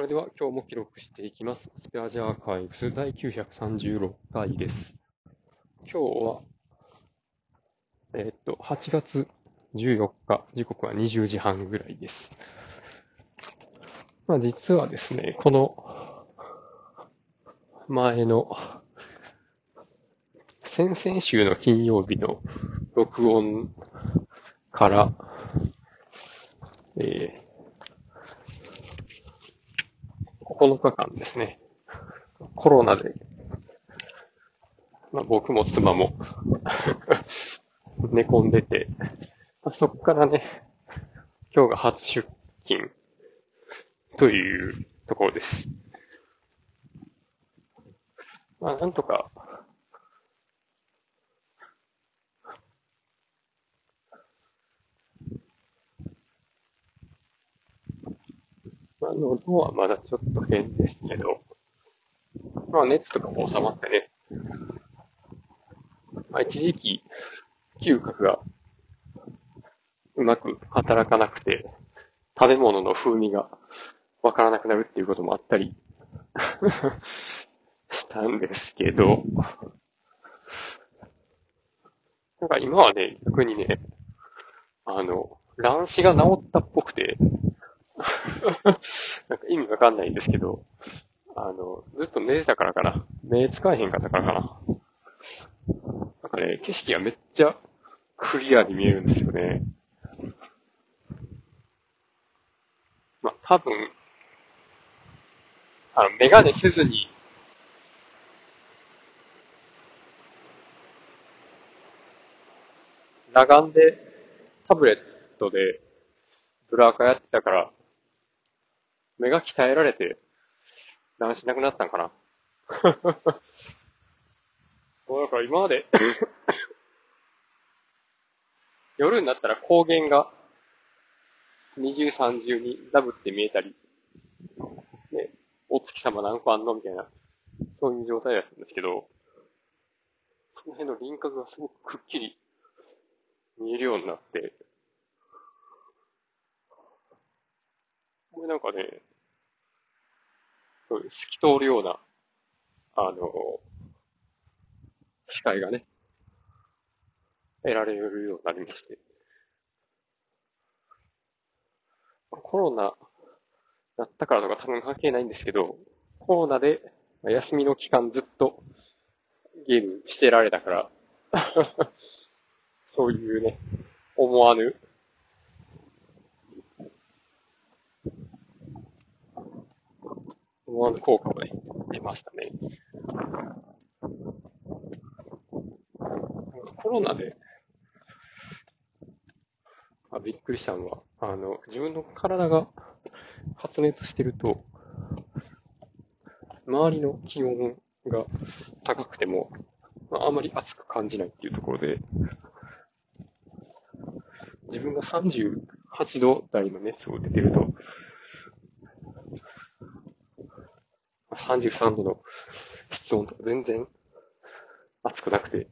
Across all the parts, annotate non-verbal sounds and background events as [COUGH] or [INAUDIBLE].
それでは今日も記録していきます。スペアジアーカイブス第936回です。今日は、えーっと、8月14日、時刻は20時半ぐらいです。まあ実はですね、この前の先々週の金曜日の録音から、えー9日間ですね、コロナで、まあ、僕も妻も。[LAUGHS] 寝込んでて、まあ、そこからね、今日が初出勤。というところです。まあ、なんとか、まあ、喉はまだちょっと変ですけど、まあ熱とかも収まってね、まあ一時期、嗅覚がうまく働かなくて、食べ物の風味がわからなくなるっていうこともあったり [LAUGHS] したんですけど、なんか今はね、逆にね、あの、乱視が治ったっぽくて、[LAUGHS] なんか意味わかんないんですけど、あの、ずっと寝てたからかな。目使えへんかったからかな。なんかね、景色がめっちゃクリアに見えるんですよね。まあ、多分、あの、メガネせずに、裸眼でタブレットでブラーカやってたから、目が鍛えられて、乱視なくなったんかな。[LAUGHS] もうだから今まで [COUGHS] 夜になったら光源が二重三重にダブって見えたり、ね、お月様何個あんのみたいな、そういう状態だったんですけど、その辺の輪郭がすごくくっきり見えるようになって、これなんかね、そう透き通るような、あの、視界がね、得られるようになりまして。コロナだったからとか多分関係ないんですけど、コロナで休みの期間ずっとゲームしてられたから、[LAUGHS] そういうね、思わぬ思わぬ効果をね、出ましたね。コロナで、あびっくりしたのは、あの、自分の体が発熱してると、周りの気温が高くても、まあ、あまり暑く感じないっていうところで、自分が38度台の熱を出てると、33度の室温とか全然暑くなくて、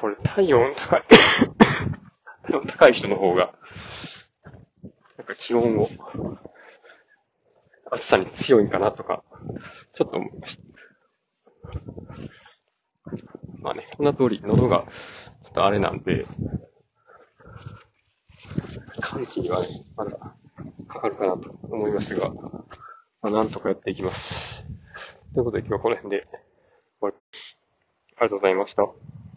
これ体温高い、[COUGHS] 体温高い人の方が、なんか気温を、暑さに強いんかなとか、ちょっと思いました。まあね、こんな通り喉がちょっとあれなんで、完治にはね、まだかかるかなと思いますが、まあ、なんとかやっていきます。ということで今日はこの辺で終わります。ありがとうございました。